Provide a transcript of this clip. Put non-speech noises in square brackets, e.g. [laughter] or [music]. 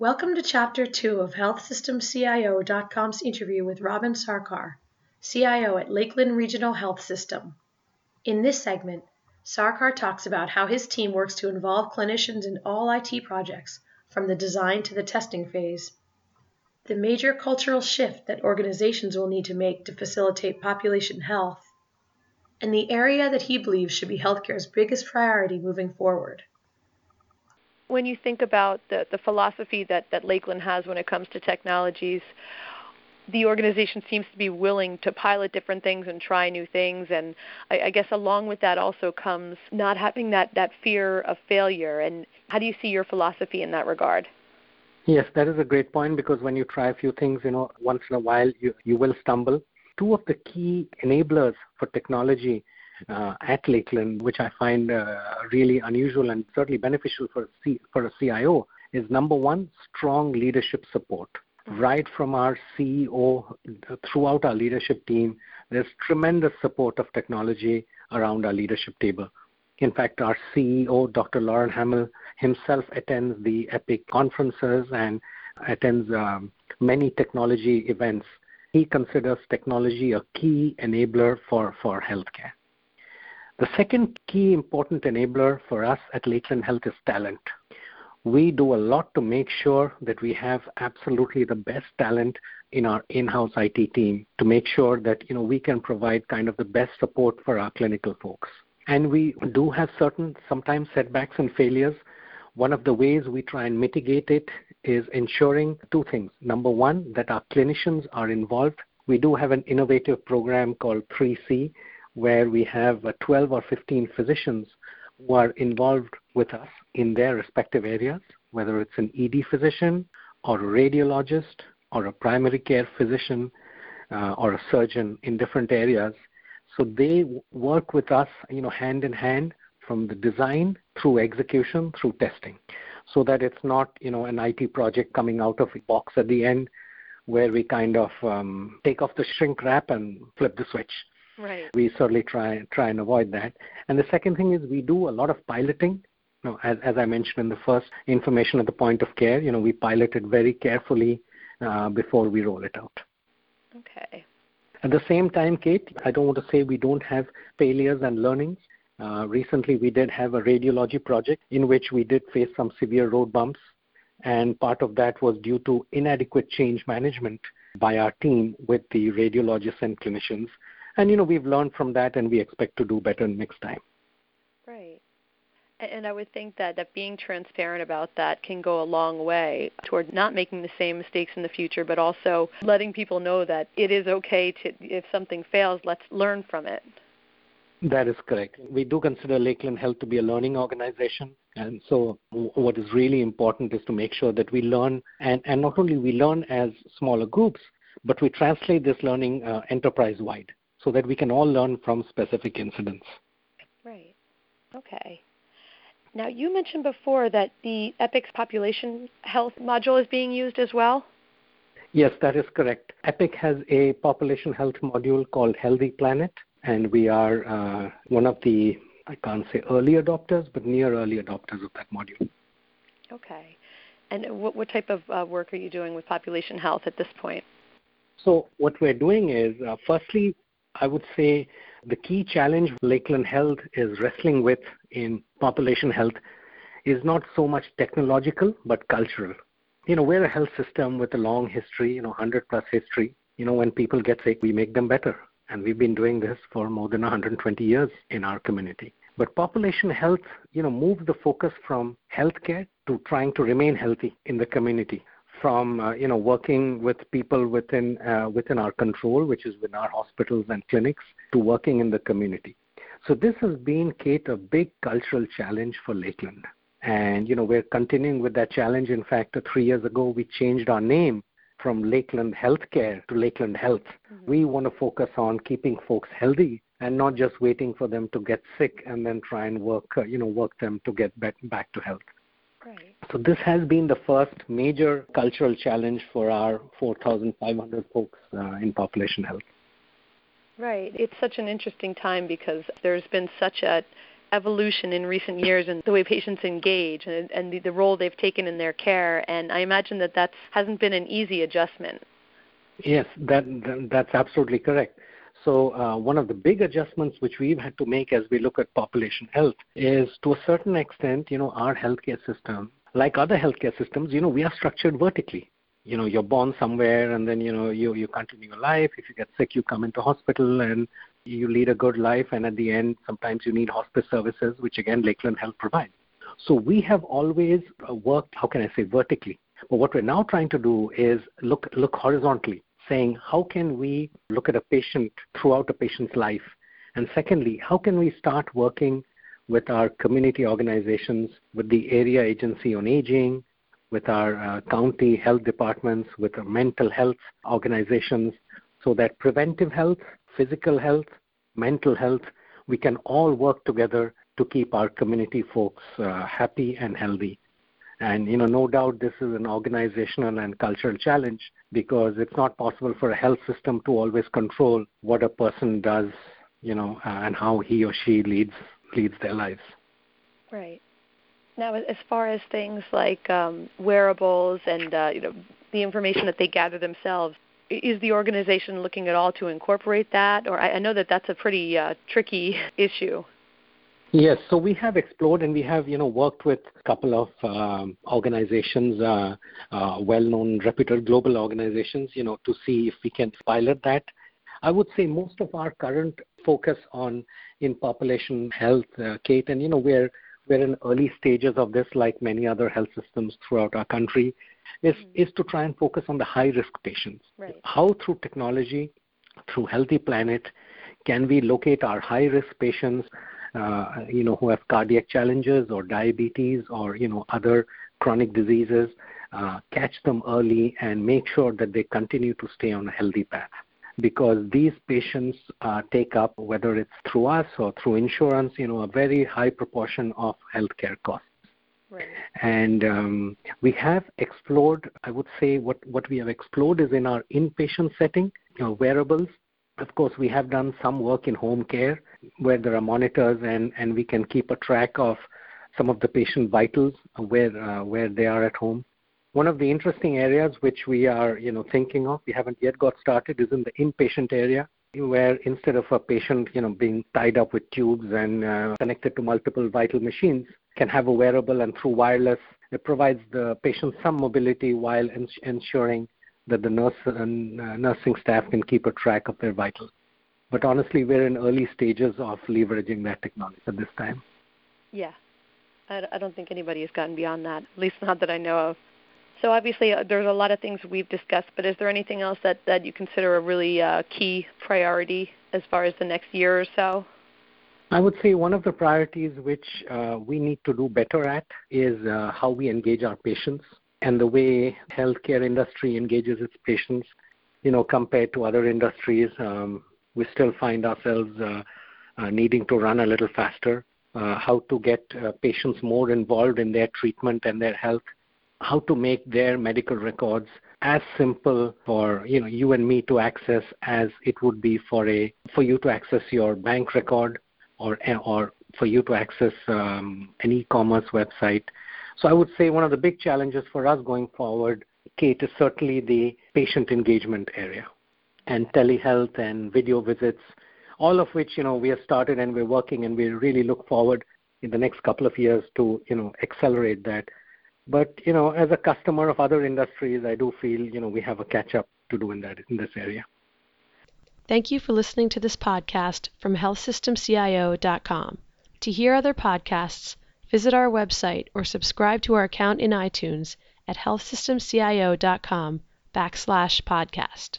Welcome to Chapter 2 of HealthSystemCIO.com's interview with Robin Sarkar, CIO at Lakeland Regional Health System. In this segment, Sarkar talks about how his team works to involve clinicians in all IT projects, from the design to the testing phase, the major cultural shift that organizations will need to make to facilitate population health, and the area that he believes should be healthcare's biggest priority moving forward when you think about the, the philosophy that, that Lakeland has when it comes to technologies, the organization seems to be willing to pilot different things and try new things. And I, I guess along with that also comes not having that, that fear of failure. And how do you see your philosophy in that regard? Yes, that is a great point because when you try a few things, you know, once in a while you, you will stumble. Two of the key enablers for technology uh, at Lakeland, which I find uh, really unusual and certainly beneficial for, C- for a CIO, is number one, strong leadership support. Right from our CEO throughout our leadership team, there's tremendous support of technology around our leadership table. In fact, our CEO, Dr. Loren Hamel, himself attends the EPIC conferences and attends um, many technology events. He considers technology a key enabler for, for healthcare. The second key important enabler for us at Lakeland Health is talent. We do a lot to make sure that we have absolutely the best talent in our in-house IT team to make sure that you know we can provide kind of the best support for our clinical folks. And we do have certain sometimes setbacks and failures. One of the ways we try and mitigate it is ensuring two things. Number one, that our clinicians are involved. We do have an innovative program called 3C, where we have uh, 12 or 15 physicians who are involved with us in their respective areas, whether it's an ED physician or a radiologist or a primary care physician uh, or a surgeon in different areas. So they work with us, you know, hand in hand from the design through execution through testing, so that it's not, you know, an IT project coming out of a box at the end where we kind of um, take off the shrink wrap and flip the switch. Right. We certainly try try and avoid that. And the second thing is we do a lot of piloting. You know, as, as I mentioned in the first information at the point of care, you know, we pilot it very carefully uh, before we roll it out. Okay. At the same time, Kate, I don't want to say we don't have failures and learnings. Uh, recently, we did have a radiology project in which we did face some severe road bumps, and part of that was due to inadequate change management by our team with the radiologists and clinicians and you know we've learned from that and we expect to do better next time right and I would think that, that being transparent about that can go a long way toward not making the same mistakes in the future, but also letting people know that it is okay to, if something fails, let's learn from it. That is correct. We do consider Lakeland Health to be a learning organization. And so, what is really important is to make sure that we learn, and, and not only we learn as smaller groups, but we translate this learning uh, enterprise wide so that we can all learn from specific incidents. Right. Okay. Now, you mentioned before that the EPIC's population health module is being used as well? Yes, that is correct. EPIC has a population health module called Healthy Planet, and we are uh, one of the, I can't say early adopters, but near early adopters of that module. Okay. And what, what type of uh, work are you doing with population health at this point? So, what we're doing is, uh, firstly, I would say the key challenge Lakeland Health is wrestling with in population health is not so much technological but cultural. You know, we're a health system with a long history, you know, 100 plus history. You know, when people get sick, we make them better. And we've been doing this for more than 120 years in our community. But population health, you know, moves the focus from healthcare to trying to remain healthy in the community from uh, you know working with people within uh, within our control, which is within our hospitals and clinics, to working in the community. So this has been, Kate, a big cultural challenge for Lakeland, and you know we're continuing with that challenge. In fact, uh, three years ago we changed our name from Lakeland Healthcare to Lakeland Health. Mm-hmm. We want to focus on keeping folks healthy and not just waiting for them to get sick and then try and work, uh, you know, work them to get back to health. Right. So this has been the first major cultural challenge for our 4,500 folks uh, in population health. Right. It's such an interesting time because there's been such a evolution in recent years in the way patients engage and, and the, the role they've taken in their care. And I imagine that that hasn't been an easy adjustment. Yes, that, that's absolutely correct. So uh, one of the big adjustments which we've had to make as we look at population health is to a certain extent, you know, our healthcare system, like other healthcare systems, you know, we are structured vertically. You know, you're born somewhere and then, you know, you, you continue your life. If you get sick, you come into hospital and you lead a good life. And at the end, sometimes you need hospice services, which again, Lakeland Health provides. So we have always uh, worked, how can I say, vertically. But what we're now trying to do is look, look horizontally saying how can we look at a patient throughout a patient's life? And secondly, how can we start working with our community organizations, with the area agency on aging, with our uh, county health departments, with our mental health organizations, so that preventive health, physical health, mental health, we can all work together to keep our community folks uh, happy and healthy. And you know, no doubt this is an organizational and cultural challenge because it's not possible for a health system to always control what a person does, you know, uh, and how he or she leads leads their lives. Right. Now, as far as things like um, wearables and uh, you know the information that they gather themselves, is the organization looking at all to incorporate that? Or I, I know that that's a pretty uh, tricky [laughs] issue. Yes, so we have explored and we have, you know, worked with a couple of um, organizations, uh, uh, well-known, reputed global organizations, you know, to see if we can pilot that. I would say most of our current focus on in population health, uh, Kate, and you know, we're we're in early stages of this, like many other health systems throughout our country, is mm-hmm. is to try and focus on the high-risk patients. Right. How through technology, through Healthy Planet, can we locate our high-risk patients? uh, you know, who have cardiac challenges or diabetes or, you know, other chronic diseases, uh, catch them early and make sure that they continue to stay on a healthy path. Because these patients uh, take up, whether it's through us or through insurance, you know, a very high proportion of healthcare costs. Right. And um, we have explored, I would say, what, what we have explored is in our inpatient setting, you know, wearables. Of course, we have done some work in home care where there are monitors and, and we can keep a track of some of the patient vitals where uh, where they are at home. One of the interesting areas which we are you know thinking of, we haven't yet got started, is in the inpatient area, where instead of a patient you know being tied up with tubes and uh, connected to multiple vital machines, can have a wearable and through wireless, it provides the patient some mobility while ensuring that the nurse and uh, nursing staff can keep a track of their vitals. But honestly, we're in early stages of leveraging that technology at this time. Yeah. I don't think anybody has gotten beyond that, at least not that I know of. So obviously, uh, there's a lot of things we've discussed, but is there anything else that, that you consider a really uh, key priority as far as the next year or so? I would say one of the priorities which uh, we need to do better at is uh, how we engage our patients and the way healthcare industry engages its patients. You know, compared to other industries, um, we still find ourselves uh, uh, needing to run a little faster, uh, how to get patients more involved in their treatment and their health, how to make their medical records as simple for you know you and me to access as it would be for a for you to access your bank record or or for you to access um, an e-commerce website. So I would say one of the big challenges for us going forward, Kate, is certainly the patient engagement area and telehealth and video visits, all of which, you know, we have started and we're working and we really look forward in the next couple of years to, you know, accelerate that. But, you know, as a customer of other industries, I do feel, you know, we have a catch up to do in that in this area. Thank you for listening to this podcast from healthsystemcio.com. To hear other podcasts, visit our website or subscribe to our account in iTunes at healthsystemcio.com backslash podcast.